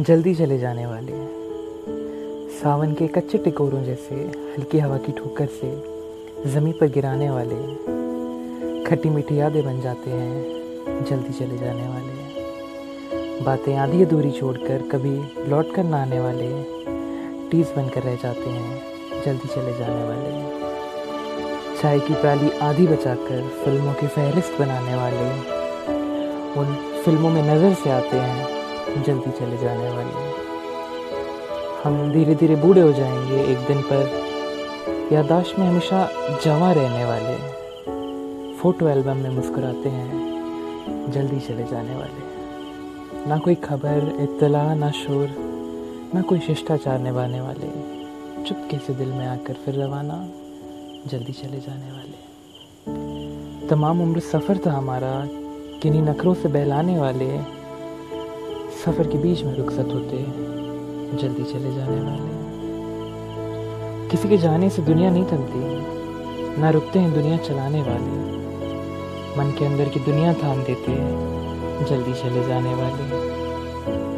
जल्दी चले जाने वाले हैं। सावन के कच्चे टिकोरों जैसे हल्की हवा की ठोकर से ज़मीन पर गिराने वाले खट्टी मीठी यादें बन जाते हैं। जल्दी चले जाने वाले हैं। बातें आधी अधूरी छोड़कर कभी लौट कर ना आने वाले टीज बनकर रह जाते हैं। जल्दी चले जाने वाले चाय की प्याली आधी बचाकर फ़िल्मों की फहरिस्त बनाने वाले उन फ़िल्मों में नज़र से आते हैं। जल्दी चले जाने वाली है। हम धीरे धीरे बूढ़े हो जाएँगे एक दिन पर। यादाश्त में हमेशा जमा रहने वाले फ़ोटो एल्बम में मुस्कुराते हैं। जल्दी चले जाने वाले ना कोई खबर इतला ना शोर, ना कोई शिष्टाचार निभाने वाले। चुपके से दिल में आकर फिर रवाना। जल्दी चले जाने वाले। तमाम उम्र सफ़र था हमारा। किन्हीं नखरों से बहलाने वाले। सफ़र के बीच में रुखसत होते जल्दी चले जाने वाले। किसी के जाने से दुनिया नहीं थमती, ना रुकते हैं दुनिया चलाने वाले। मन के अंदर की दुनिया थाम देते हैं, जल्दी चले जाने वाले।